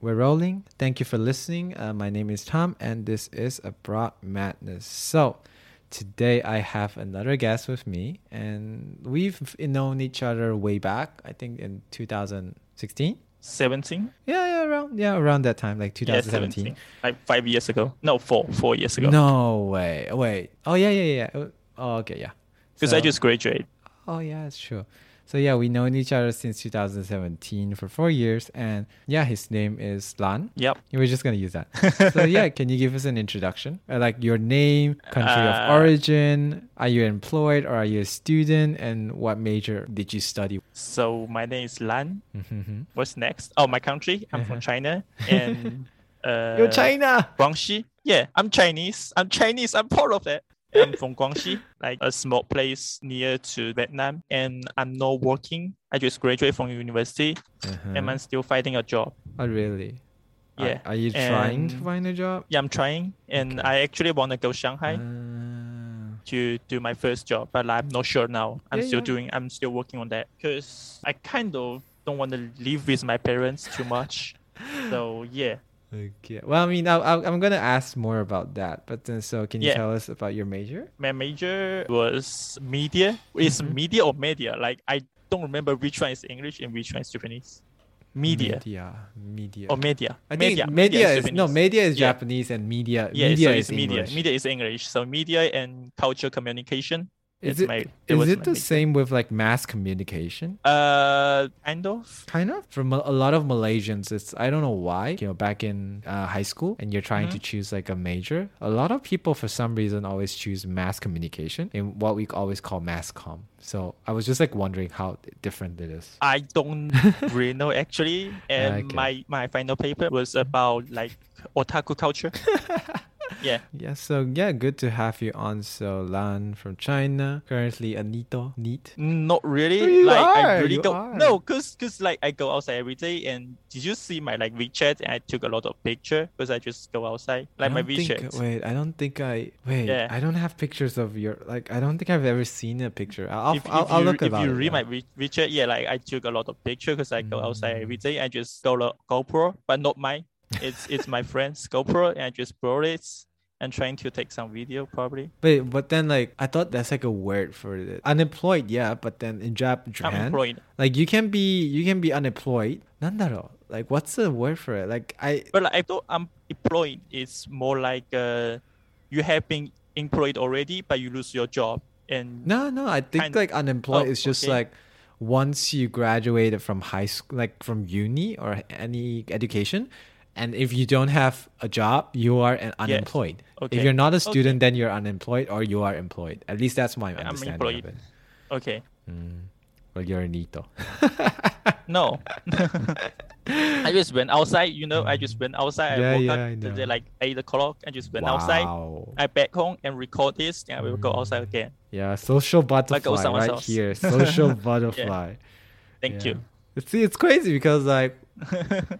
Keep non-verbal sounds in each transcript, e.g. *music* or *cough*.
We're rolling. Thank you for listening. Uh, my name is Tom, and this is Abroad Madness. So, today I have another guest with me, and we've known each other way back. I think in 2016. 17? Yeah, yeah, around yeah around that time, like Yeah, 2017. 17. Like five years ago. No, four. Four years ago. No way. Wait. Oh yeah, yeah, yeah. Oh, okay, yeah. Because I just graduated. Oh yeah, it's true. So yeah, we known each other since 2017 for four years, and yeah, his name is Lan. Yep. We're just gonna use that. *laughs* so yeah, can you give us an introduction? Uh, like your name, country of Uh, origin, are you employed or are you a student, and what major did you study? So my name is Lan. Mhm. What's next? Oh, my country. I'm from China. *laughs* And uh, You're China. Guangxi. Yeah, I'm Chinese. I'm Chinese. I'm proud of that. I'm from Guangxi, like a small place near to Vietnam, and I'm not working. I just graduated from university, Uh-huh. and I'm still finding a job. Oh really? Yeah, Are, you trying to find a job? Yeah, I'm trying, and I actually want to go Shanghai Ah. to do my first job, but I'm not sure now. I'm Yeah, still yeah. doing. I'm still working on that because I kind of don't want to live with my parents too much. *laughs* So yeah, Okay. Well, I mean, I, I, I'm gonna ask more about that, but then so can you Yeah. tell us about your major? my major was media. It's Mhm. media or media. Like I don't remember which one is English and which one is Japanese. Media, Media. Media. or media. I think media. media, is no media is Yeah. Japanese and media Yeah, media so is it's media. English. Media is English. So media and culture communication. Is It's it my- that is it the same with like mass communication? Uh, kind of. Kind of. For Mal- a lot of Malaysians, it's I don't know why. You know, back in uh, high school, and you're trying to Mm-hmm. choose like a major. A lot of people, for some reason, always choose mass communication in what we always call mass com. So I was just like wondering how different it is. I don't *laughs* really know actually. And Okay. my my final paper was about like otaku culture. *laughs* yeah. Yeah, so yeah, good to have you on. So Lan from China, currently a Nito, neat. Not really. You like I are, really you go are. no, cause cause like I go outside every day. And did you see my like WeChat? And I took a lot of picture because I just go outside like my don't think- WeChat. wait, I don't think I wait. Yeah. I don't have pictures of your like. I don't think I've ever seen a picture. I'll if, I'll, if I'll you, look if about you read my We- WeChat, yeah, like I took a lot of picture because I go outside Mm. every day. I just go GoPro, but not mine. It's it's my friend's GoPro, and I just brought it and trying to take some video probably. Wait, but then like I thought that's like a word for it. Unemployed, yeah, but then in Jap- Japan, unemployed. Like you can be you can be unemployed. Nandaro. Like what's the word for it? Like I. But like, I thought unemployed is more like uh, you have been employed already, but you lose your job and. No, no. I think like unemployed oh, is just okay. like once you graduated from high school, like from uni or any education and if you don't have a job, you are an unemployed. If Okay. you're not a student, then you're unemployed or you are employed. At least that's my I'm understanding employed. of it. okay, Mm. Well, you're a Nito. *laughs* no. *laughs* I just went outside, you know. I just went outside. Yeah, I woke yeah, up I like eight o'clock. I just went outside. Wow. I back home and record this, and I will go outside again. Yeah, social butterfly someone right else. here. *laughs* Social butterfly. Thank Yeah. you. See, it's crazy because like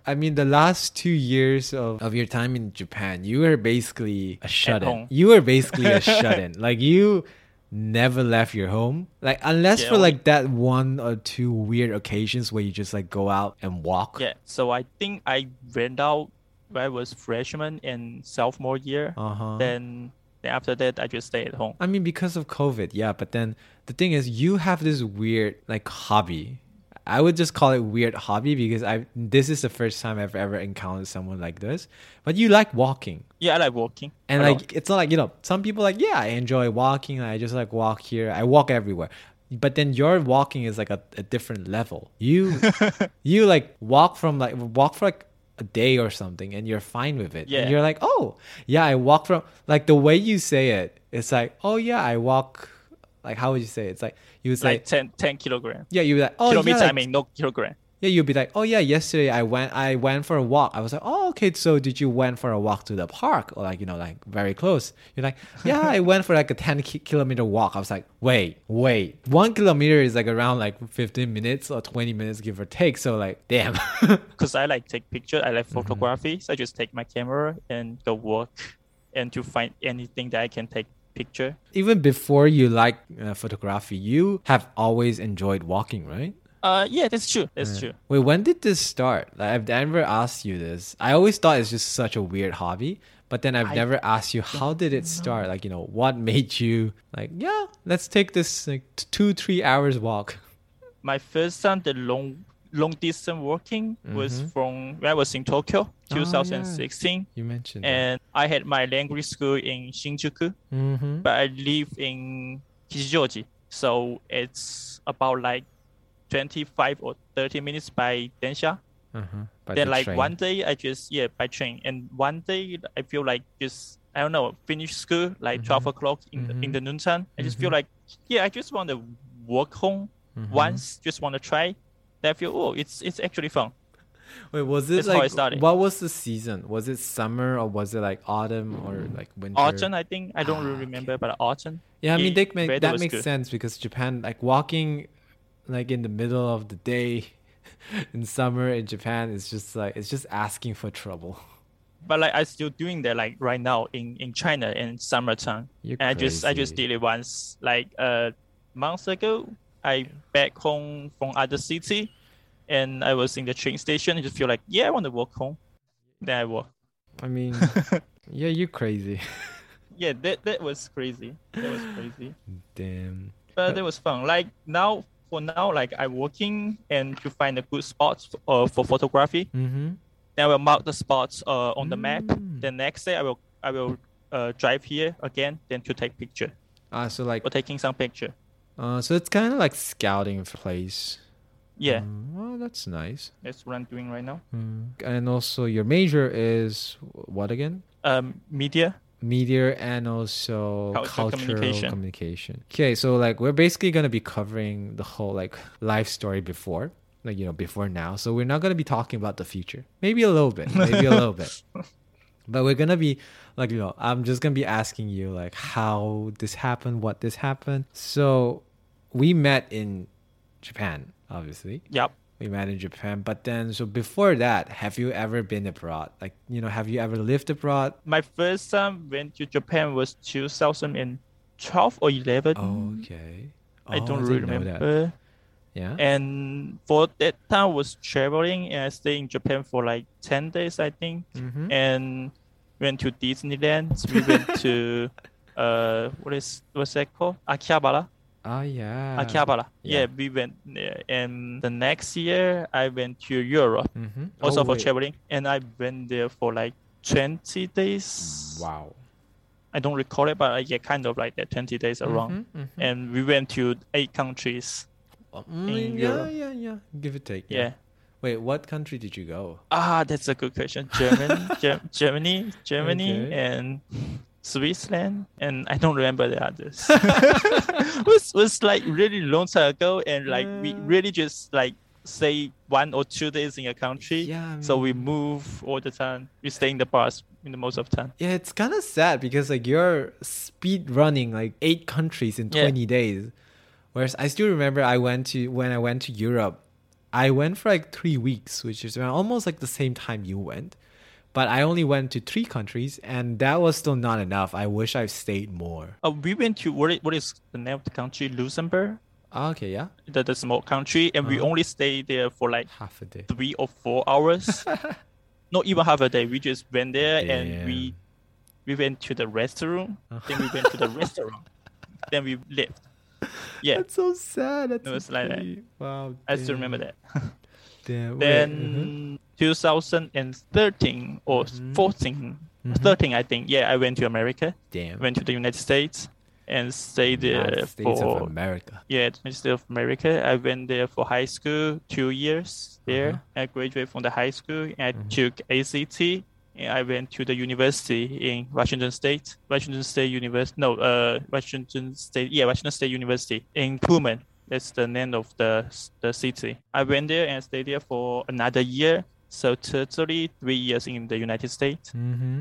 I mean, the last two years of, of your time in Japan, you were basically a shut in. You were basically a shut in. *laughs* Like you never left your home. Like unless Yeah, for like that one or two weird occasions where you just like go out and walk. yeah. So I think I went out when I was freshman and sophomore year. Uh huh. Then, then after that, I just stay at home. I mean, because of COVID, yeah. But then the thing is, you have this weird like hobby. I would just call it weird hobby because I this is the first time I've ever encountered someone like this. But you like walking, Yeah, I like walking. and a like it's not like you know some people like yeah I enjoy walking. I just like walk here. I walk everywhere. But then your walking is like a, a different level. You *laughs* you like walk from like walk for like a day or something and you're fine with it. Yeah. And you're like, oh yeah, I walk from like the way you say it, it's like, oh yeah, I walk like how would you say it? It's like you say like 10, 10 kilogram. yeah, you would like oh Kilometer, yeah, I mean, no kilogram. yeah, you'd be like, oh yeah, yesterday I went I went for a walk. I was like, oh okay, so did you went for a walk to the park or like you know like very close? You're like, *laughs* yeah, I went for like a ten ki- kilometer walk. I was like, wait, wait, one kilometer is like around like fifteen minutes or twenty minutes give or take. So like, damn. *laughs* Because I like take pictures, I like Mm-hmm. photography. So I just take my camera and go walk and to find anything that I can take picture. Even before you like uh, photography, you have always enjoyed walking, right? Uh, yeah, that's true. That's Yeah. true. Wait, when did this start? Like, I've never asked you this. I always thought it's just such a weird hobby, but then I've I never asked you how did it start? Like, you know, what made you like, yeah, let's take this like two, three hours walk. My first time, the long long distance working was Mhm. from when I was in Tokyo, Oh, yeah. 2016, You mentioned. and I had my language school in Shinjuku, mm-hmm. but I live in Kichijoji, so it's about like 25 or 30 minutes by Densha. uh-huh. By then the like train. one day I just yeah by train, and one day I feel like just I don't know finish school like 12 Mhm. o'clock in the, in the noontime. I just feel Mhm. like yeah I just want to walk home Mhm. once, just want to try. Then I feel oh it's it's actually fun. Wait, was it That's how I like started. what was the season? Was it summer or was it like autumn or like winter? Autumn I think I don't Ah, really okay. remember, but autumn. Yeah, I mean they make, that makes good. sense because Japan, like walking, like in the middle of the day, *laughs* in summer in Japan is just like it's just asking for trouble. But like I still doing that like right now in in China in summertime. You're and I just I just did it once like a month ago. I back home from other city, and I was in the train station. I just feel like yeah, I want to walk home. Then I walk. I mean, *laughs* yeah, you're crazy. Yeah, that that was crazy. That was crazy. Damn. But that was fun. Like now for now, like I'm working and to find a good spot uh, for photography. Mm-hmm. Then I will mark the spots uh, on the map. Mm. The next day I will I will uh, drive here again, then to take picture Ah, so like, or taking some picture. Uh, so it's kind of like scouting place. Yeah, Mm, well, that's nice. that's what I'm doing right now. Mm. And also, your major is what again? Um, media. media and also Cultural cultural communication. communication. Okay, so like we're basically gonna be covering the whole like life story before, like you know before now. So we're not gonna be talking about the future. Maybe a little bit, maybe a little bit, *laughs* but we're gonna be like you know I'm just gonna be asking you like how this happened, what this happened. So we met in Japan, obviously Yep. we met in Japan. But then, so before that, have you ever been abroad? Like, you know, have you ever lived abroad? My first time went to Japan was 2012 or 11. Oh, okay. I Oh, don't really didn't that. remember. Yeah. And for that time, I was traveling and I stayed in Japan for like 10 days, I think. mm-hmm. And went to Disneyland. We went to *laughs* uh, what is what's that called? Akihabara. Oh, yeah. Akihabara. yeah. Yeah. we went there. And the next year, I went to Europe Mm-hmm. also oh, for wait. traveling, and I went there for like 20 days. Wow. I don't recall it, but I get kind of like that 20 days around. Mhm, mhm. And we went to eight countries. Mm, in yeah, Europe. yeah, yeah. Give it take. Yeah. Wait, what country did you go? Ah, that's a good question. Germany, *laughs* Ger- Germany, Germany, Okay. and Switzerland, and I don't remember the others. it *laughs* *laughs* was was like really long time ago, and like we really just like stay one or two days in a country. Yeah. I So we move all the time. We stay in the bars in the most of the time. Yeah, it's kind of sad because like you're speed running like eight countries in Yeah. 20 days. Whereas I still remember I went to when I went to Europe, I went for like 3 weeks, which is around almost like the same time you went. But I only went to 3 countries and that was still not enough. I wish I stayed more. Uh, we went to what is, what is the name of the country? Luxembourg, Ah, Okay, yeah. the, the small country, and we Uh-huh. only stayed there for like Half a day. three or four hours. *laughs* Not even half a day. We just went there and we we went to the restroom. *laughs* Then we went to the restaurant. Then we left. Yeah, That's so sad. That's It was like that. Wow. I still remember that. *laughs* Wait, Then 2013 or Mhm. 14, Mhm. 13, I think. Yeah, I went to America. Damn. Went to the United States and stayed there United States for of America. yeah, the United States of America. I went there for high school, two years there. Uh-huh. I graduated from the high school and I Mhm. took ACT. And I went to the university in Washington State, Washington State University. No, uh, Washington State. Yeah, Washington State University in Pullman. That's the name of the the city. I went there and stayed there for another year. So totally three years in the United States. Mm-hmm.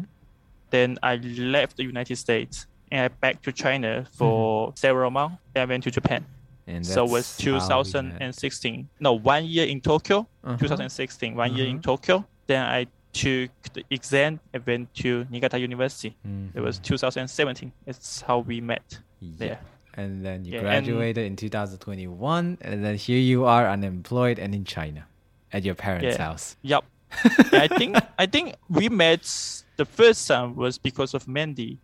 Then I left the United States and I back to China for several months. Then I went to Japan. And So it was that's how we met. 2016. No, one year in Tokyo. Uh-huh. 2016, one year in Uh-huh. Tokyo. Then I took the exam and went to Niigata University. Mhm. It was 2017. It's how we met Yeah. there. And then you Yeah, graduated in 2021, and then here you are unemployed and in China, at your parents' Yeah. house. Yeah, I think I think we met the first time was because of Mandy,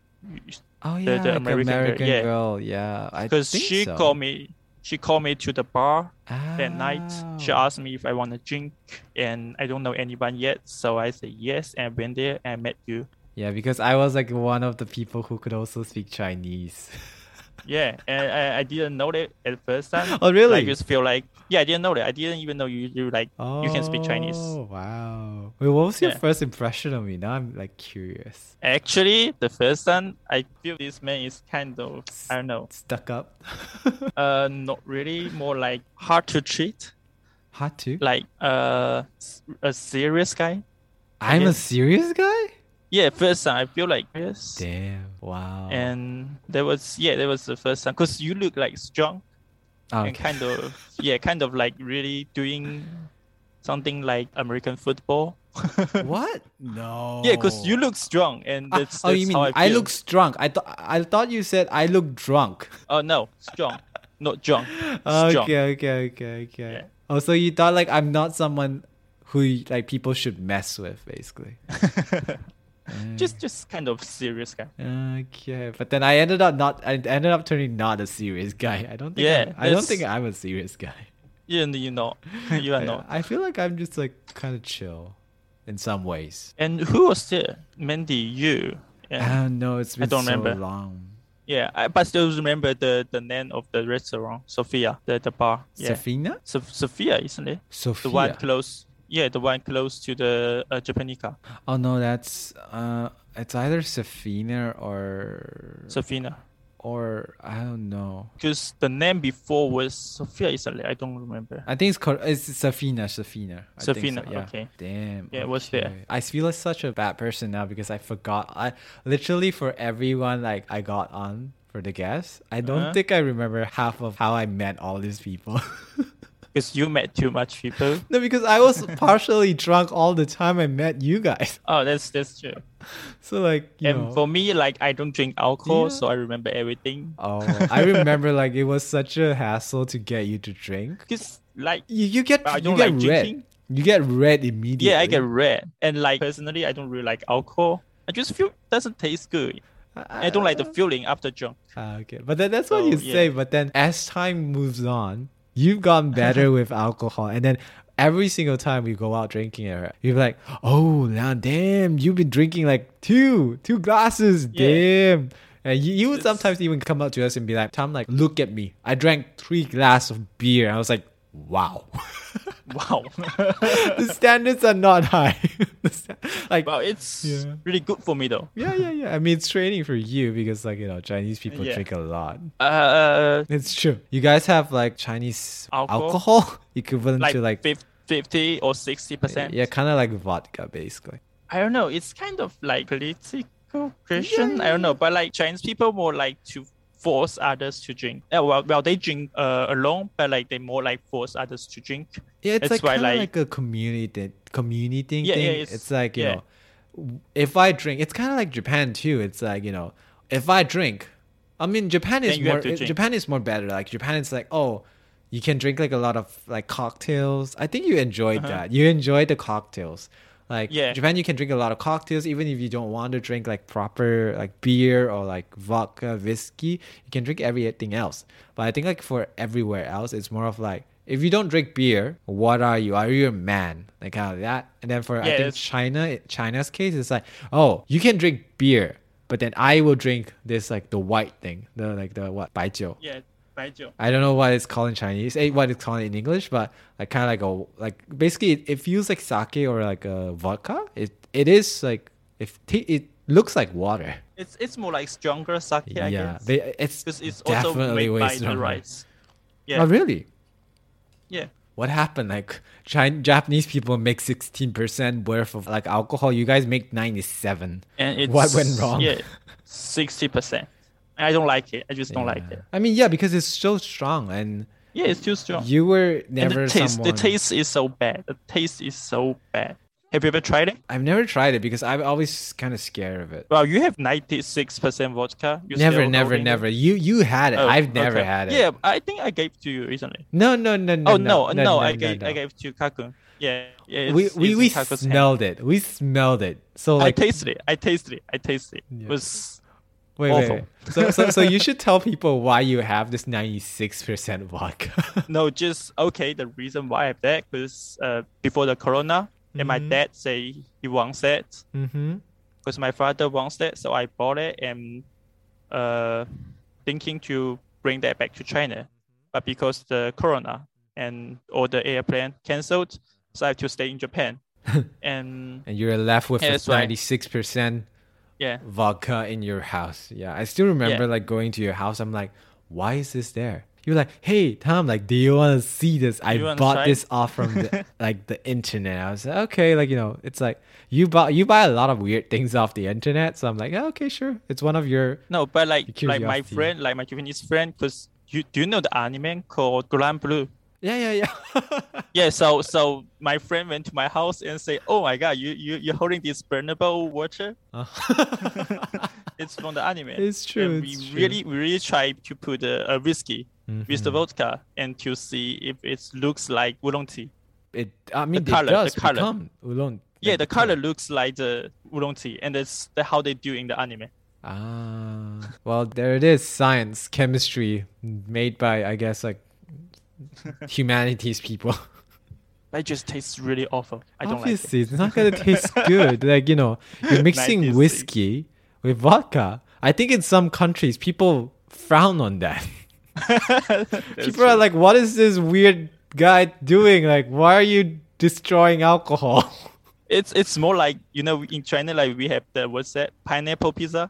Oh yeah, the like American girl, American yeah. girl. Yeah, because think she so. called me. She called me to the bar that night. She Oh. asked me if I want to drink, and I don't know anyone yet, so I said yes, and went there and met you. Yeah, because I was like one of the people who could also speak Chinese. *laughs* Yeah, and I, I didn't know that at first time. Oh, really? I just feel like yeah, I didn't know that. I didn't even know you you like you can speak Chinese. Oh wow! Wait, what was your Yeah. first impression of me? Now I'm like curious. Actually, the first time I feel this man is kind of I don't know, Stuck up. *laughs* uh, not really, more like hard to treat, Hard to like uh, a serious guy. I'm a serious guy. Yeah, first time I feel like yes. Damn! Wow. And there was yeah, that was the first time because you look like strong and kind of *laughs* yeah, kind of like really doing something like American football. *laughs* what? No. Yeah, because you look strong, and Ah, that's, oh, you mean how I, I, feel. look drunk? I thought I thought you said I look drunk. Oh no, strong, not drunk. *laughs* Strong. Okay, okay, okay, okay. Yeah. Oh, so you thought like I'm not someone who like people should mess with, basically. Eh. just just kind of serious guy. Okay, but then I ended up not. I ended up turning not a serious guy. I don't think. Yeah, I'm, I don't think I'm a serious guy. You you know, you are *laughs* I, not. I feel like I'm just like kind of chill, in some ways. And who was there? Mandy, you. Ah, I Yeah, don't know. It's been don't so remember. long. yeah. I but still remember the the name of the restaurant, Sophia, the the bar. Yeah, Safina, So, Sophia, isn't it? Sophia. The Sophia. one close. Yeah, the one close to the uh, Japanica. Oh no, that's uh, it's either Safina or Sophina. or I don't know. Because the name before was Sophia, isn't it? I don't remember. I think it's called it's Safina, Safina. I Safina, so, yeah. okay. Damn. Yeah, it was there. I feel like such a bad person now because I forgot. I literally for everyone like I got on for the guests. I don't Uh-huh. think I remember half of how I met all these people. *laughs* Because you met too much people. no, because I was partially drunk all the time I met you guys. Oh, that's that's true. So like, you and know. for me, like I don't drink alcohol, Yeah. so I remember everything. Oh, I remember like it was such a hassle to get you to drink. Because like You, you get I you get like red. drinking. You get red immediately. yeah, I get red, and like personally, I don't really like alcohol. I just feel it doesn't taste good. I don't like the feeling after drunk. Ah, okay, but then that's what So, you yeah. say. But then as time moves on, you've gotten *laughs* better with alcohol, and then every single time we go out drinking, you're like, "Oh, now damn, you've been drinking like two two glasses, Yeah. damn." And you, you would It's- sometimes even come up to us and be like, "Tom, like, look at me. I drank three glasses of beer." I was like, "Wow." *laughs* Wow. *laughs* the standards are not high. *laughs* Sta- like, well, it's Yeah. really good for me though. yeah, yeah, yeah. I mean, it's training for you because, like, you know, Chinese people Yeah. drink a lot. Uh, It's true. You guys have like Chinese alcohol, Alcohol? *laughs* equivalent like to like 50 or 60 percent. yeah, kind of like vodka, basically. I don't know. It's kind of like political Christian. I don't know, but like Chinese people more like to force others to drink. Uh, well, well, they drink uh, alone, but like they more like force others to drink. Yeah, it's That's like kind of like- like, a community community Yeah, thing. yeah, it's, it's- like you yeah. know, if I drink, it's kind of like Japan too. It's like you know, if I drink, I mean Japan is more drink. Japan is more better. Like Japan is like oh. You can drink like a lot of like cocktails. I think you enjoyed Uh-huh. that. You enjoyed the cocktails. Like Yeah. Japan, you can drink a lot of cocktails even if you don't want to drink like proper like beer or like vodka, whiskey. You can drink everything else. But I think like for everywhere else, it's more of like if you don't drink beer, what are you? Are you a man? Like kind of that. And then for I Yeah, think it's- China, China's case, it's like oh, you can drink beer, but then I will drink this like the white thing, the like the what 白酒. Yeah, 白酒. I don't know what it's called in Chinese, eh, what it's called in English, but like kind of like a like basically it, it feels like sake or like a vodka. It it is like if t- it looks like water. It's it's more like stronger sake, I yeah, guess. they, it's Because it's also definitely made way by the stronger. rice. Yeah, Oh really? Yeah. What happened? Like Chin- Japanese people make sixteen percent worth of like alcohol. You guys make ninety seven. And it's What went wrong? Yeah, sixty percent. I don't like it. I just don't like it. I mean, yeah, because it's so strong, and Yeah, it's too strong. you were never and the taste, someone. the taste is so bad. The taste is so bad. Have you ever tried it? I've never tried it because I'm always kind of scared of it. Well, you have 96% vodka. You Never, still never, it? never. You you had it. Oh, I've never okay. had it. Yeah, I think I gave to you recently. No, no, no, no. oh no, no, I no, gave no. I gave to Kakun. Yeah, yeah. we it's- we, it's we Kakun's hand. smelled it. We smelled it. So I tasted it. I tasted it. I tasted it. Yeah. It was wait, wait, awful. wait. So, so, so you should tell people why you have this ninety six percent vodka. no, just okay. The reason why I have that because uh, before the corona, and my Mhm. dad say he wants that mm-hmm. because my father wants it, so I bought it and uh, thinking to bring that back to China, but because the corona and all the airplane cancelled, so I have to stay in Japan. *laughs* and And you're left with Yeah, that's right. ninety six percent yeah, vodka in your house. Yeah, I still remember Yeah. like going to your house. I'm like, why is this there? You're like, hey Tom, like, do you want to see this? I you bought this off from the, *laughs* like the internet. I was like, okay, like you know, it's like you bought you buy a lot of weird things off the internet. So I'm like, yeah, okay, sure, it's one of your. no, but like like my friend, like my Japanese friend, because you do you know the anime called Grand Blue? Yeah, yeah, yeah. *laughs* Yeah, so so my friend went to my house and say, "Oh my god, you you you're holding this burnable water? Uh. *laughs* It's from the anime." It's true, And we true. really we really try to put a, a whiskey with the Mhm. vodka and to see if it looks like oolong tea. It, I mean, it does the become oolong. Yeah, the color looks like the oolong tea, and that's the, how they do in the anime. Ah, well, there it is. Science, chemistry, made by I guess like humanities people. *laughs* It just tastes really awful. I don't Obviously, it's not gonna taste *laughs* good. Like you know, you're mixing whiskey with vodka. I think in some countries people frown on that. Like *laughs* it. That's people are like, "What is this weird guy doing? Like, why are you destroying alcohol?" *laughs* it's it's more like you know in China like we have the what's that pineapple pizza.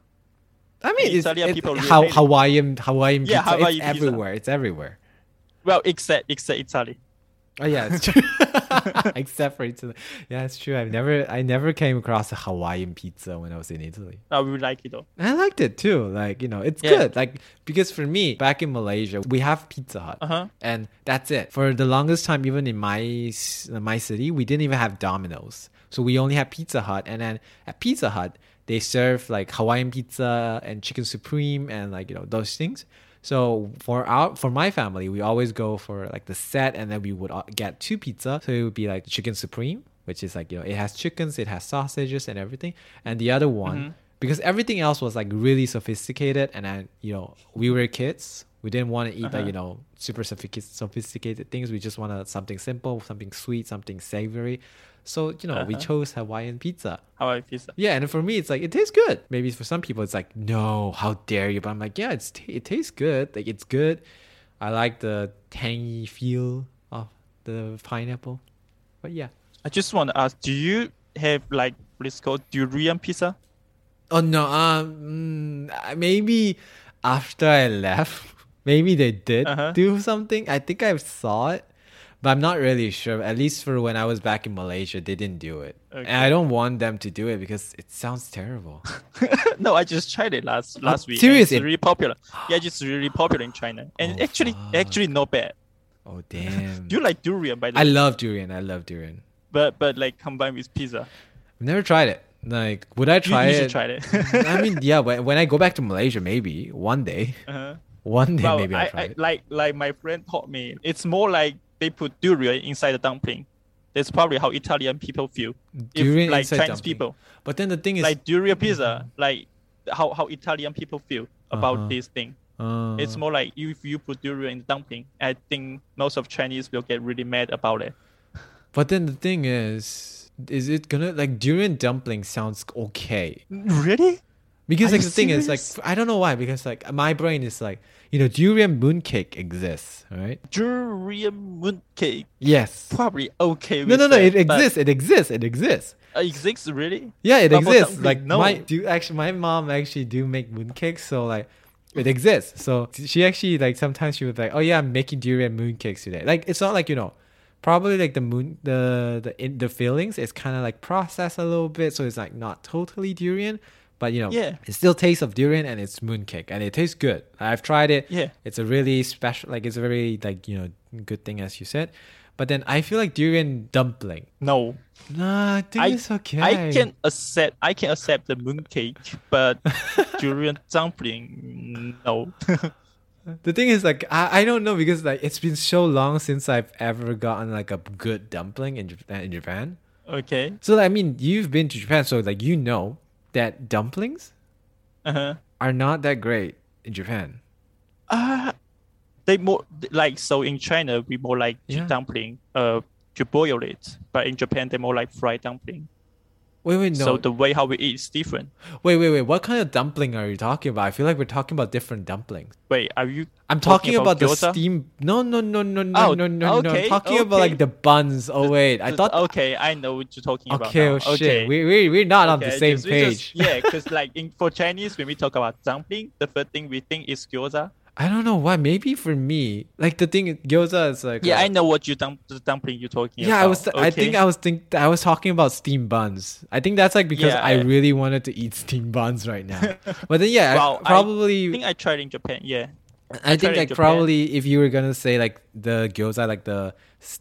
I mean, it's, Italian it- people really how. Hawaiian Hawaiian Yeah, pizza. Hawaii it's pizza. everywhere. It's everywhere. Well, except except Italy. Oh yeah, it's true. *laughs* *laughs* Except for Italy. Yeah, it's true. I've never I never came across a Hawaiian pizza when I was in Italy. I would like it though. I liked it too. Like, you know, it's Yeah. good. Like because for me, back in Malaysia, we have Pizza Hut. Uh huh. And that's it. For the longest time even in my my city, we didn't even have Domino's. So we only had Pizza Hut and then at Pizza Hut, they serve like Hawaiian pizza and chicken supreme and like, you know, those things. So for our for my family, we always go for like the set, and then we would uh, get two pizza. So it would be like chicken supreme, which is like you know it has chickens, it has sausages and everything, and the other one Mhm. because everything else was like really sophisticated, and then you know we were kids, we didn't want to eat like Uh-huh. you know super sophisticated things. We just wanted something simple, something sweet, something savory. So you know we Uh-huh. chose Hawaiian pizza. Hawaii pizza. Yeah, and for me, it's like it tastes good. Maybe for some people, it's like, no, how dare you? But I'm like, yeah, it's t- it tastes good. Like it's good. I like the tangy feel of the pineapple. But yeah. I just want to ask, do you have like what is called durian pizza? Oh no. Um. mm, Maybe after I left, *laughs* maybe they did Uh-huh. do something. I think I saw it, but I'm not really sure. At least for when I was back in Malaysia, they didn't do it, and I don't want them to do it because it sounds terrible. *laughs* no, I just tried it last last week. Seriously. It's really popular. Yeah, it's really popular in China, and Oh, actually fuck. actually not bad. Oh damn. *laughs* Do you like durian by the way? I way? love durian. I love durian. but but like combined with pizza. I've never tried it. Like, would I You, try you it? should try it. *laughs* I mean, yeah. When, when I go back to Malaysia, maybe one day, uh-huh. one day well, maybe I'll I, try I, it. like like my friend taught me, it's more like they put durian inside the dumpling. That's probably how Italian people feel. Durian if, like Chinese dumpling. people, But then the thing is, like durian pizza, like how how Italian people feel about Uh-huh. this thing. uh, It's more like if you put durian in the dumpling, I think most of Chinese will get really mad about it. But then the thing is, is it gonna like durian dumpling sounds okay? Really? Because Are like you the thing is like? I don't know why because like my brain is like you know durian mooncake exists, right? Durian mooncake, Yes. probably okay. No, with no, no. that, It exists. It exists. It exists. Uh, it Exists really? Yeah, it But exists. Like no. my do actually my mom actually do make mooncakes, so like it exists. So she actually like sometimes she would like, oh yeah, I'm making durian mooncakes today. Like it's not like you know, probably like the moon the the in the fillings is kind of like processed a little bit, so it's like not totally durian, but you know, Yeah. it still tastes of durian and it's mooncake and it tastes good. I've tried it. Yeah. It's a really special, like it's a very like you know good thing as you said. But then I feel like durian dumpling. No. Nah, I think I, it's okay. I can accept I can accept the mooncake, but *laughs* durian dumpling no. *laughs* the thing is like I, I don't know because like it's been so long since I've ever gotten like a good dumpling in Japan in Japan. Okay. So I mean you've been to Japan so like you know that dumplings Uh-huh. are not that great in Japan. Uh they more like so in China we more like Yeah. dumpling uh to boil it, but in Japan they more like fried dumpling. Wait, wait, no. So the way how we eat is different. wait, wait, wait. What kind of dumpling are you talking about? I feel like we're talking about different dumplings. Wait, are you I'm talking, Talking about, about the steam. No, no, no, no, no, Oh, no, no, no. I'm okay, talking about like the buns. Oh wait, I thought. okay, I know what you're talking about. Okay, now. oh shit. Okay. We we we're not on the same just- page. just- yeah, because *laughs* like in for Chinese, when we talk about dumpling, the first thing we think is gyoza. I don't know why. Maybe for me, like the thing gyoza is like. Yeah, I know what you dump the dumpling you're talking Yeah, about. I was. I think I was think I was talking about steamed buns. I think that's like because Yeah, I I- really wanted to eat steamed buns right now. but then yeah, Well, I probably. I think I tried in Japan. Yeah. I think tried like probably if you were gonna say like the gyoza, like the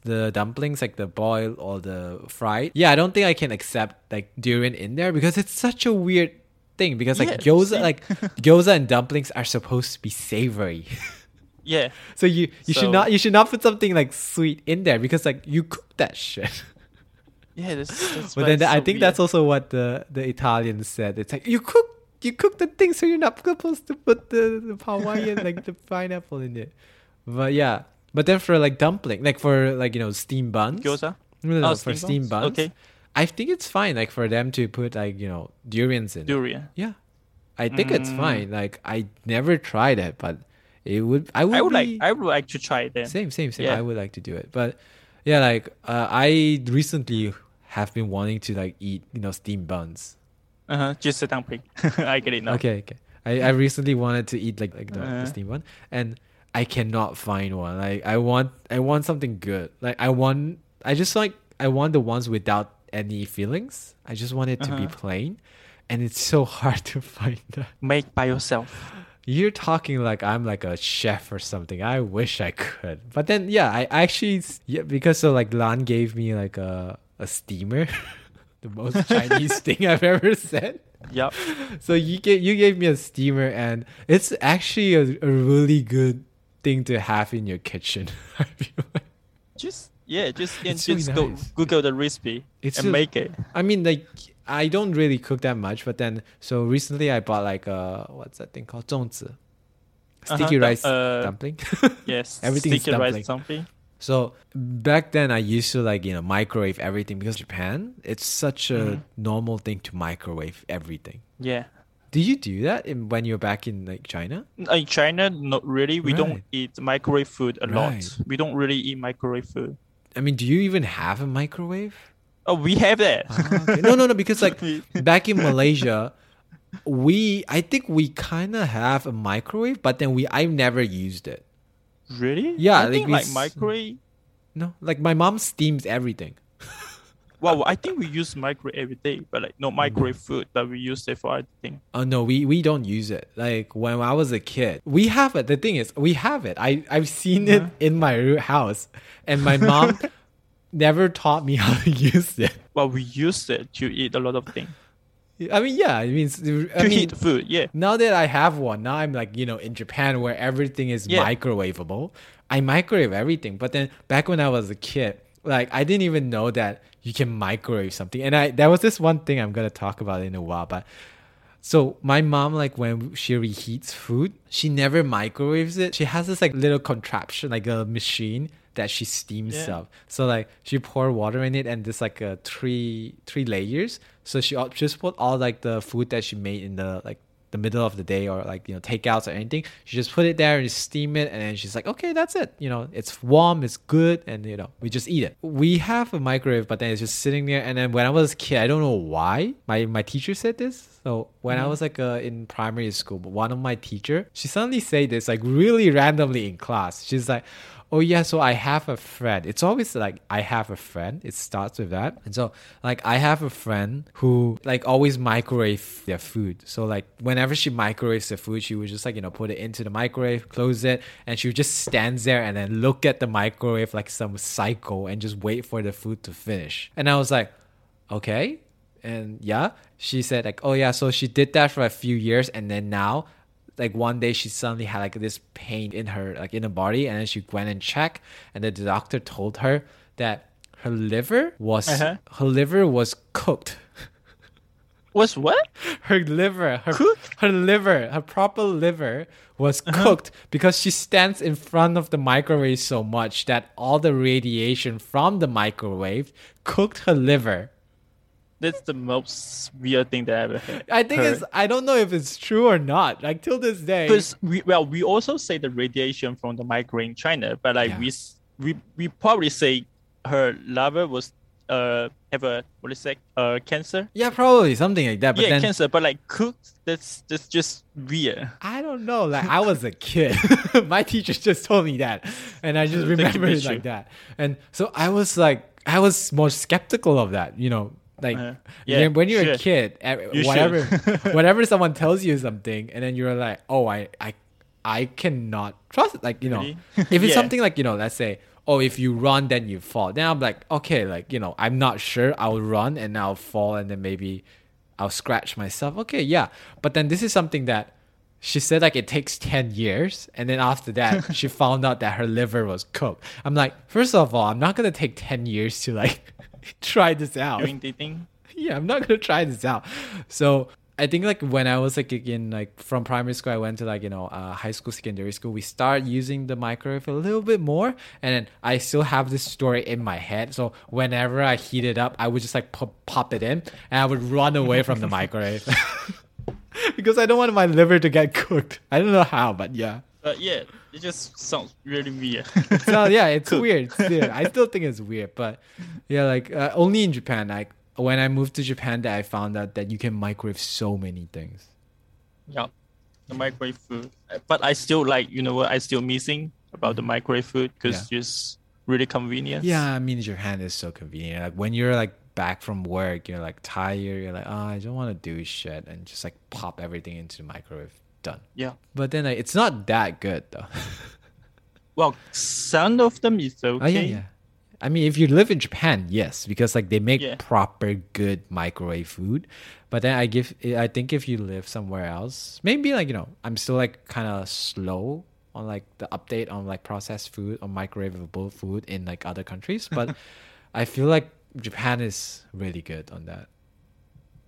the dumplings, like the boiled or the fried. Yeah, I don't think I can accept like durian in there because it's such a weird thing. Because like Yeah, gyoza, like *laughs* gyoza and dumplings are supposed to be savory. *laughs* Yeah. so you you should not you should not put something like sweet in there because like you cook that shit. *laughs* Yeah, that's, that's but then it's I think weird. that's also what the the Italians said. It's like you cook you cook the thing, so you're not supposed to put the, the Hawaiian like the pineapple in it. But yeah, but then for like dumpling, like for like you know steam buns, gyoza. no, no, no, Oh, for steamed steamed buns? buns, Okay. I think it's fine. Like for them to put like you know durians in. it. Durian. Yeah, I think it's Mm. fine. Like I never tried it, but it would. I would. I would like I would like to try it then. same, same, same. Yeah. I would like to do it, but yeah, like uh, I recently have been wanting to like eat you know steamed buns. Uh huh. Just a dumpling. *laughs* I get it now. Okay, okay. I, I recently wanted to eat like like the, the Uh. steamed one, and I cannot find one. Like I want I want something good. Like I want I just like I want the ones without any feelings. I just want it to be Uh-huh. plain, and it's so *laughs* hard to find that. Make by yourself. You're talking like I'm like a chef or something. I wish I could, but then yeah, I actually yeah because so like Lan gave me like a a steamer, *laughs* the most *laughs* Chinese thing I've ever said. Yep. So you gave you gave me a steamer, and it's actually a, a really good thing to have in your kitchen. I feel like. Just yeah, just yeah, It's really just go nice. Google the recipe It's and just- make it. I mean, like I don't really cook that much, but then so recently I bought like a what's that thing called 粽子, sticky Uh-huh, rice uh, dumpling. *laughs* Yes. *laughs* Everything sticky rice dumpling. dumpling. so back then I used to like you know microwave everything because Japan it's such a Mhm. normal thing to microwave everything. Yeah. Did you do that in, when you're back in like China? In China, not really. We Right. don't eat microwave food a lot. We don't really eat microwave food. I mean, do you even have a microwave? Oh, we have that. Ah, okay. No, no, no. Because like *laughs* back in Malaysia, we I think we kind of have a microwave, but then we I've never used it. really? Yeah, I like think we like microwave. No, like my mom steams everything. Well, I think we use microwave every day, but like not microwave food, but we use it for other thing. Oh no, we we don't use it. Like when I was a kid, we have it. The thing is, we have it. I I've seen it Uh-huh. in my house, and my mom *laughs* never taught me *laughs* how to use it. Well, we use it to eat a lot of things. I mean, yeah, I mean, To I mean, heat food, yeah. now that I have one, now I'm like, you know, in Japan where everything is Yeah. microwavable. I microwave everything. But then back when I was a kid, like I didn't even know that you can microwave something. And I there was this one thing I'm gonna talk about in a while, but so my mom, like when she reheats food, she never microwaves it. She has this like little contraption, like a machine that she steams Yeah. stuff. So like she pour water in it and there's like a three three layers. So she al- just put all like the food that she made in the like the middle of the day or like you know takeouts or anything. She just put it there and steam it, and then she's like, okay, that's it. You know, it's warm, it's good, and you know we just eat it. We have a microwave, but then it's just sitting there. And then when I was a kid, I don't know why my my teacher said this. So when I was like uh, in primary school, one of my teacher, she suddenly said this like really randomly in class. She's like, oh yeah, so I have a friend. It's always like I have a friend. It starts with that. And so like I have a friend who like always microwave their food. So like whenever she microwaves the food, she would just like, you know, put it into the microwave, close it, and she would just stands there and then look at the microwave like some psycho and just wait for the food to finish. And I was like, okay. And yeah, she said like, oh yeah, so she did that for a few years and then now like one day she suddenly had like this pain in her like in her body and then she went and checked and the doctor told her that her liver was Uh-huh. her liver was cooked *laughs* Was what? her liver her, Cooked? her liver her proper liver was cooked because she stands in front of the microwave so much that all the radiation from the microwave cooked her liver That's the most weird thing that I ever heard. i think it's i don't know if it's true or not like till this day because we well we also say the radiation from the in China, but like Yeah. we we we probably say her liver was uh have a what is it uh cancer. yeah probably something like that but yeah, then cancer, but like cooked. That's that's just weird. I don't know. Like I was a kid. *laughs* My teacher just told me that. And I just remember it like that. And so I was like I was more skeptical of that, you know. Like Uh, when- yeah, when you're a kid, You whatever *laughs* whatever someone tells you something and then you're like, "Oh, I I I cannot trust it." Like, you know, *laughs* if it's Yeah. something like, you know, let's say Oh, if you run, then you fall. Then I'm like, okay, like you know, I'm not sure. I'll run and I'll fall, and then maybe I'll scratch myself. Okay, yeah. But then this is something that she said like it takes 10 years and then after that *laughs* she found out that her liver was cooked. I'm like, first of all, I'm not going to take 10 years to like *laughs* try this out. Doing dating. *laughs* yeah, I'm not to try this out. So, I think like when I was like in like from primary school, I went to like you know uh, high school, secondary school. We start using the microwave a little bit more, and then I still have this story in my head. So whenever I heat it up, I would just like pop, pop it in, and I would run away from the *laughs* microwave because I don't want my liver to get cooked. I don't know how, but yeah. But yeah, it just sounds really weird. *laughs* So yeah, it's weird. Still, I still think it's weird, but yeah, like uh, only in Japan. Like when I moved to Japan, that I found out that you can microwave so many things. yeah, the microwave food. But I still like, you know what? I still missing about the microwave food because it's really convenient. Yeah, I mean Japan is so convenient. Like when you're like back from work, you're like tired. You're like, oh, I don't want to do shit, and just like pop everything into the microwave. Done. Yeah. But then like, it's not that good though. *laughs* Well, some of them is okay. Oh yeah, yeah. I mean, if you live in Japan, yes, because like they make Yeah. proper good microwave food. But then I give, I think if you live somewhere else, maybe like you know, I'm still like kind of slow on like the update on like processed food or microwavable food in like other countries. But *laughs* I feel like Japan is really good on that.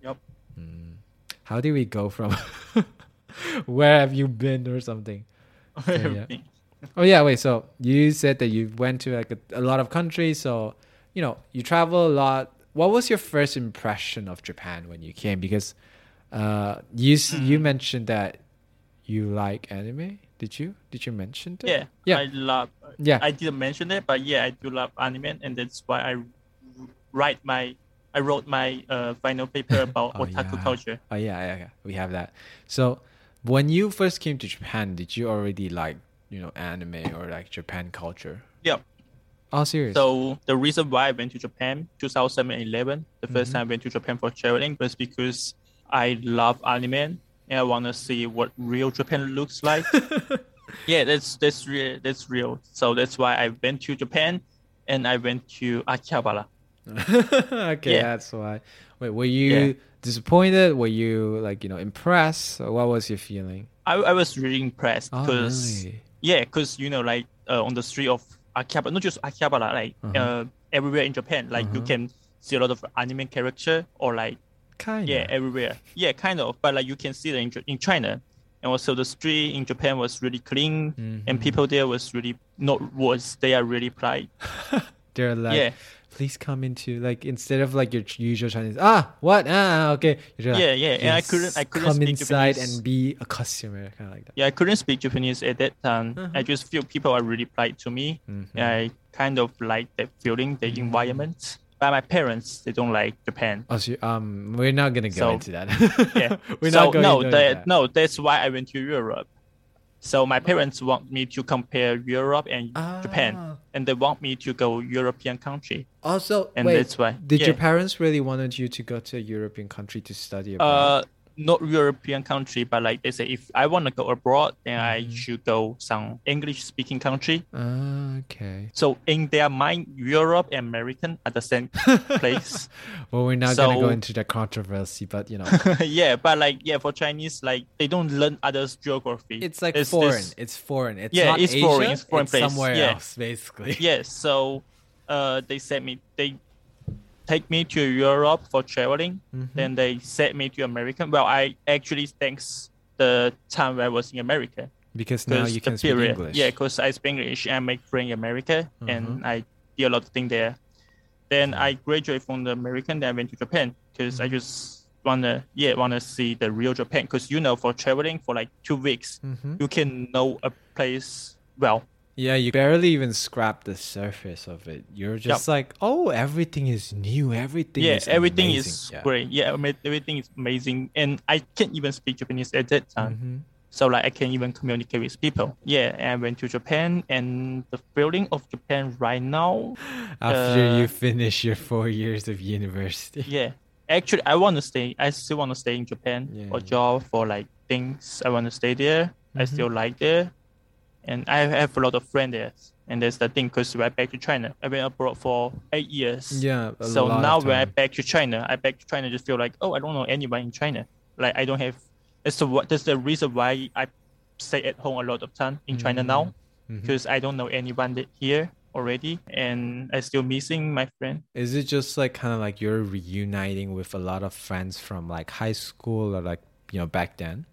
Yep. Hmm. How do we go from *laughs* where have you been or something? *laughs* Everything. Oh yeah, wait. So you said that you went to like a, a lot of countries. So you know you travel a lot. What was your first impression of Japan when you came? Because uh, you s you mentioned that you like anime. Did you? Did you mention that? Yeah. Yeah. I love. Yeah. I didn't mention it, but yeah, I do love anime, and that's why I write my. I wrote my uh, final paper *laughs* about Oh, otaku yeah. culture. Oh yeah, yeah, yeah. We have that. So when you first came to Japan, did you already like you know anime or like Japan culture? Yeah. Oh, serious? So the reason why I went to Japan 2011, the 1st Mm-hmm. time I went to Japan for traveling was because I love anime and I want to see what real Japan looks like. *laughs* yeah, that's that's real. That's real. So that's why I went to Japan, and I went to Akihabara. *laughs* okay, Yeah. that's why. Wait, were you Yeah. disappointed? Were you like you know impressed? What was your feeling? I, I was really impressed Oh, because really? yeah, because you know like uh, on the street of Akihabara, not just Akihabara, like Uh-huh. uh, everywhere in Japan, like you Uh-huh. can see a lot of anime character or like Kind yeah everywhere yeah kind of but like you can see that in, in china and also the street in japan was really clean Mm-hmm. and people there was really not was they are really polite *laughs* They're like, yeah please come into like instead of like your usual Chinese. Ah, what? Ah, okay. Like, Yeah, yeah, and I couldn't- I couldn't come speak inside Japanese. and be a customer, kind of like that. yeah i couldn't speak japanese at that time Uh-huh. i just feel people are really polite to me Mhm. i kind of like that feeling the environment but my parents they don't like japan Oh, so, um, we're not gonna go So- into that. *laughs* yeah we're so not going no into that, that. no that's why i went to europe So my parents want me to compare Europe and Japan, Ah. and they want me to go European country. Also, And wait, that's why- Did your parents really wanted you to go to a European country to study abroad? Uh, not European country, but like they say, if I want to go abroad, then I Mm-hmm. should go some English speaking country. Ah, okay. So in their mind, Europe and American are the same *laughs* place. Well, we're not gonna go into the controversy, but you know, *laughs* yeah, but like yeah, for Chinese, like they don't learn others geography. it's like It's foreign. this- It's foreign. It's Yeah, not it's Asia, foreign, it's foreign place, somewhere yeah. else, basically. yes, so uh, they sent me. They take me to Europe for traveling. Mhm. Then they sent me to America. Well, I actually thanks the time I was in America. Because now you can speak English. Yeah, because I speak English and make friend in America, Mhm. and I did a lot of things there. Then I graduated from the American. Then I went to Japan because Mm-hmm. I just wanna yeah wanna see the real Japan. Because you know, for traveling for like two weeks, Mhm. you can know a place well. Yeah, you barely even scrap the surface of it. You're just like, oh, everything is new. Everything yeah, is everything amazing." is Yeah. great. Yeah, everything is amazing, and I can't even speak Japanese at that time. Mhm. So like I can't even communicate with people. Yeah, and I went to Japan, and the feeling of Japan right now *laughs* After Uh, you finish your four years of university. *laughs* Yeah. Actually, I want to stay. I still want to stay in Japan Yeah, for yeah. job for like things. I want to stay there. I Mhm. still like there, and I have a lot of friends there. And that's the thing, because right back to China, I've been abroad for eight years. Yeah. So now when I back to China, I back to China just feel like, oh, I don't know anyone in China. Like I don't have. That's the what. That's the reason why I stay at home a lot of time in China mm-hmm. now, mm-hmm. because I don't know anyone here already, and I still missing my friend. Is it just like kind of like you're reuniting with a lot of friends from like high school or like you know back then,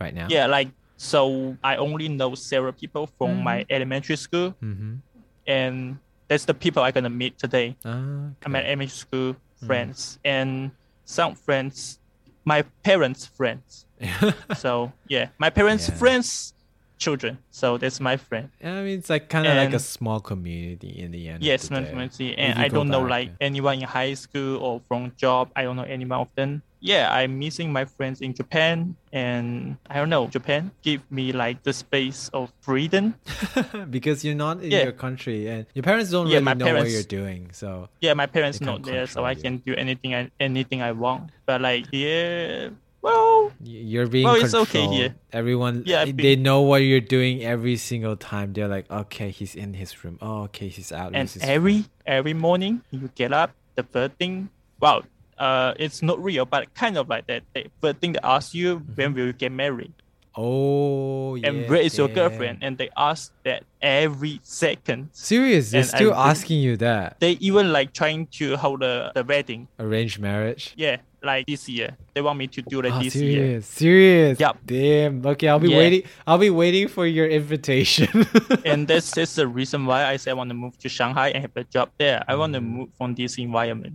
right now? Yeah, like so I only know several people from Mm. my elementary school Mm-hmm. and that's the people I'm gonna meet today. Ah, I'm at elementary school friends and some friends my parents' friends. *laughs* So yeah, my parents' Yeah. friends children. So that's my friend. I mean, it's like kind of like a small community in the end. Yes, the my community. And I don't know back, like yeah. anyone in high school or from job. I don't know anyone of them. Yeah, I'm missing my friends in Japan and I don't know, Japan give me like the space of freedom. *laughs* because you're not in Yeah. your country and your parents don't Yeah, really know what you're doing. So Yeah, my parents not there, so I you. can do anything I anything I want. But like here, well, you're being Well, it's okay here. Everyone, Yeah, they know what you're doing every single time. They're like, okay, he's in his room. Oh, okay, he's out. and with his every every morning you get up, the first thing, well, uh, it's not real, but kind of like that. The first thing they ask you, when will you get married? Oh, yeah. and where is your girlfriend? And they ask that every second. Serious? They're And still asking you that. They even like trying to hold the, the wedding. Arranged marriage? Yeah, like this year. They want me to do like oh, this year. serious? Serious? Yup. Damn. Okay, I'll be Yeah. waiting. I'll be waiting for your invitation. *laughs* and that's, that's the reason why I say I want to move to Shanghai and have a job there. I want to Mm. move from this environment.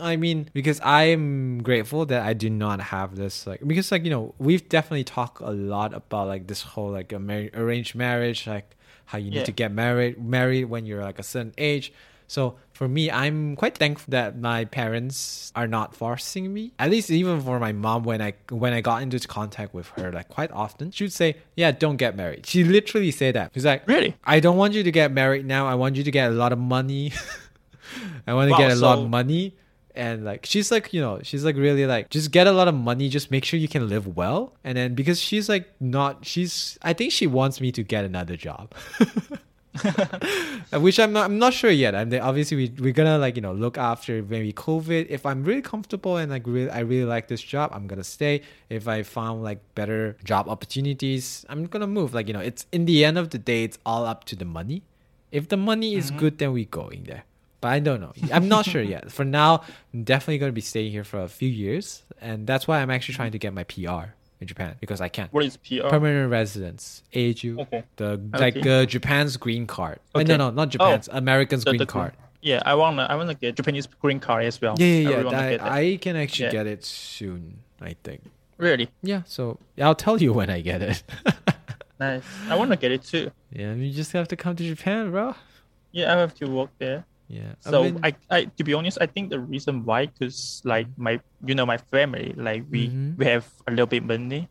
I mean, because I'm grateful that I do not have this like because like you know we've definitely talked a lot about like this whole like a mar- arranged marriage like how you need Yeah. to get married married when you're like a certain age. So for me, I'm quite thankful that my parents are not forcing me. At least even for my mom, when I when I got into contact with her, like quite often, she would say, "Yeah, don't get married." She literally said that. She's like, Really? I don't want you to get married now. I want you to get a lot of money. *laughs* I want to Wow, get a lot of money. And like she's like, you know, she's like really like just get a lot of money, just make sure you can live well. And then because she's like not she's I think she wants me to get another job. *laughs* *laughs* Which I'm not I'm not sure yet. I'm obviously we we're gonna like, you know, look after maybe COVID. If I'm really comfortable and like really I really like this job, I'm gonna stay. If I found like better job opportunities, I'm gonna move. Like, you know, it's in the end of the day, it's all up to the money. If the money is mm-hmm. good, then we going there. But I don't know. I'm not sure yet. For now, I'm definitely going to be staying here for a few years, and that's why I'm actually trying to get my PR in Japan because I can. What is PR? Permanent residence, AHU, Okay. the like Okay. uh, Japan's green card. Uh, Okay. no, no, not Japan's. Oh, American's The- green the- card. Yeah, I wanna I wanna get Japanese green card as well. Yeah, I yeah, yeah. that. I can actually Yeah. get it soon. I think. Really Yeah. So I'll tell you when I get it. *laughs* nice. I wanna get it too. yeah, you just have to come to Japan, bro. Yeah, I have to work there. Yeah. So mean- I, I, to be honest, I think the reason why, cause like my, you know, my family, like we, Mhm. we have a little bit money.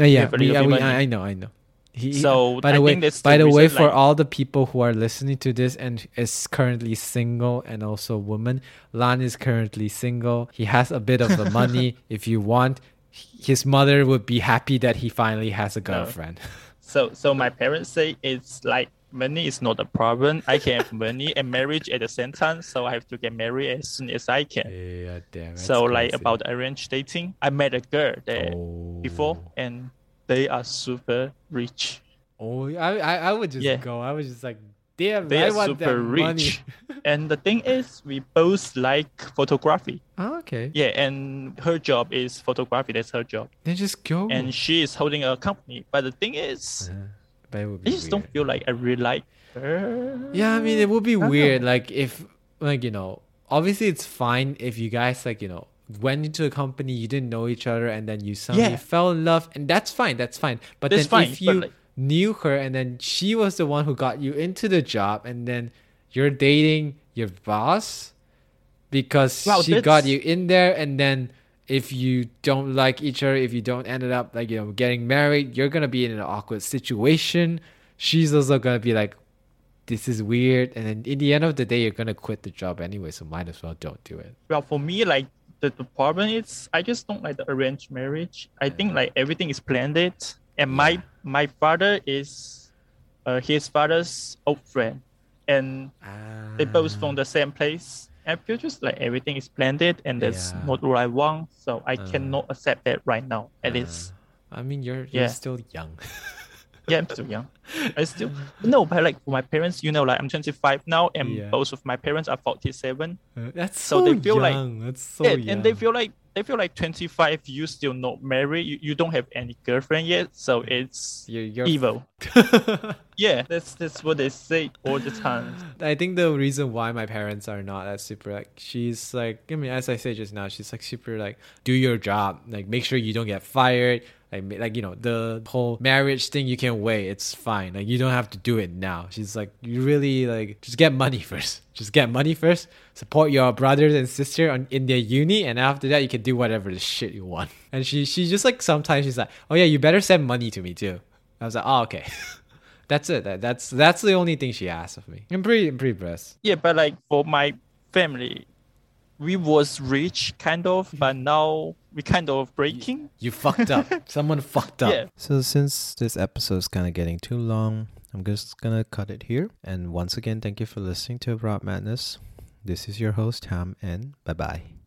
Uh, yeah, we, little bit we, money. I, I know, I know. He- So, by the I way, think that's by the the way, reason, for like- all the people who are listening to this and is currently single and also a woman, Lan is currently single. He has a bit of the *laughs* money. if you want, his mother would be happy that he finally has a girlfriend. *laughs* So so my parents say it's like money is not a problem. I can have money and marriage at the same time, so I have to get married as soon as I can. yeah, damn. so like crazy. about arranged dating, I met a girl there oh. before and they are super rich. Oh, I, I, I would just Yeah. go. I was just like, damn, They I are super rich. *laughs* and the thing is we both like photography. Oh, okay. Yeah, and her job is photography, that's her job. Then just go. And she is holding a company. But the thing is Uh, but it would I be just don't feel like I really like her. Yeah, I mean, it would be weird. know. Like if, like you know, obviously it's fine if you guys like you know went into a company you didn't know each other and then you suddenly Yeah. fell in love and that's fine. That's fine. But That's then fine, if you like- knew her and then she was the one who got you into the job and then you're dating your boss because Wow, she got you in there and then if you don't like each other if you don't ended up like you know getting married you're gonna be in an awkward situation. She's also gonna be like this is weird. And then in the end of the day you're gonna quit the job anyway so might as well don't do it. Well, for me, like the, the problem is I just don't like the arranged marriage. I think like everything is planned it, and my my father is, uh, his father's old friend, and they both Ah. from the same place. I feel just like everything is it, and that's Yeah. not what I want. So I Uh. cannot accept that right now. At least, I mean you're you're Yeah. still young *laughs* yeah, I'm still young. I still *laughs* no, but like for my parents, you know, like I'm 25 now, and Yeah. both of my parents are 47. Uh, that's so, So they feel like- young that's so yeah, young and they feel like they feel like 25 you still not married. You, you don't have any girlfriend yet so it's you're, you're evil. *laughs* Yeah that's that's what they say all the time. I think the reason why my parents are not that super like she's like I mean as I say just now she's like super like do your job. Like make sure you don't get fired. Like like you know the whole marriage thing you can wait. It's fine. Like you don't have to do it now. She's like you really like just get money *laughs* first. Just get money first support your brothers and sister on in their uni and after that you can do whatever the shit you want *laughs* and she she just like sometimes she's like oh yeah you better send money to me too I was like oh okay *laughs* That's it. That, that's that's the only thing she asked of me. I'm pretty I'm pretty impressed. yeah but like for my family we was rich kind of *laughs* but now we kind of breaking You fucked up. Someone fucked up. Yeah. So since this episode is kind of getting too long, I'm just gonna cut it here. And once again, thank you for listening to Abroad Madness. This is your host Ham, and bye bye.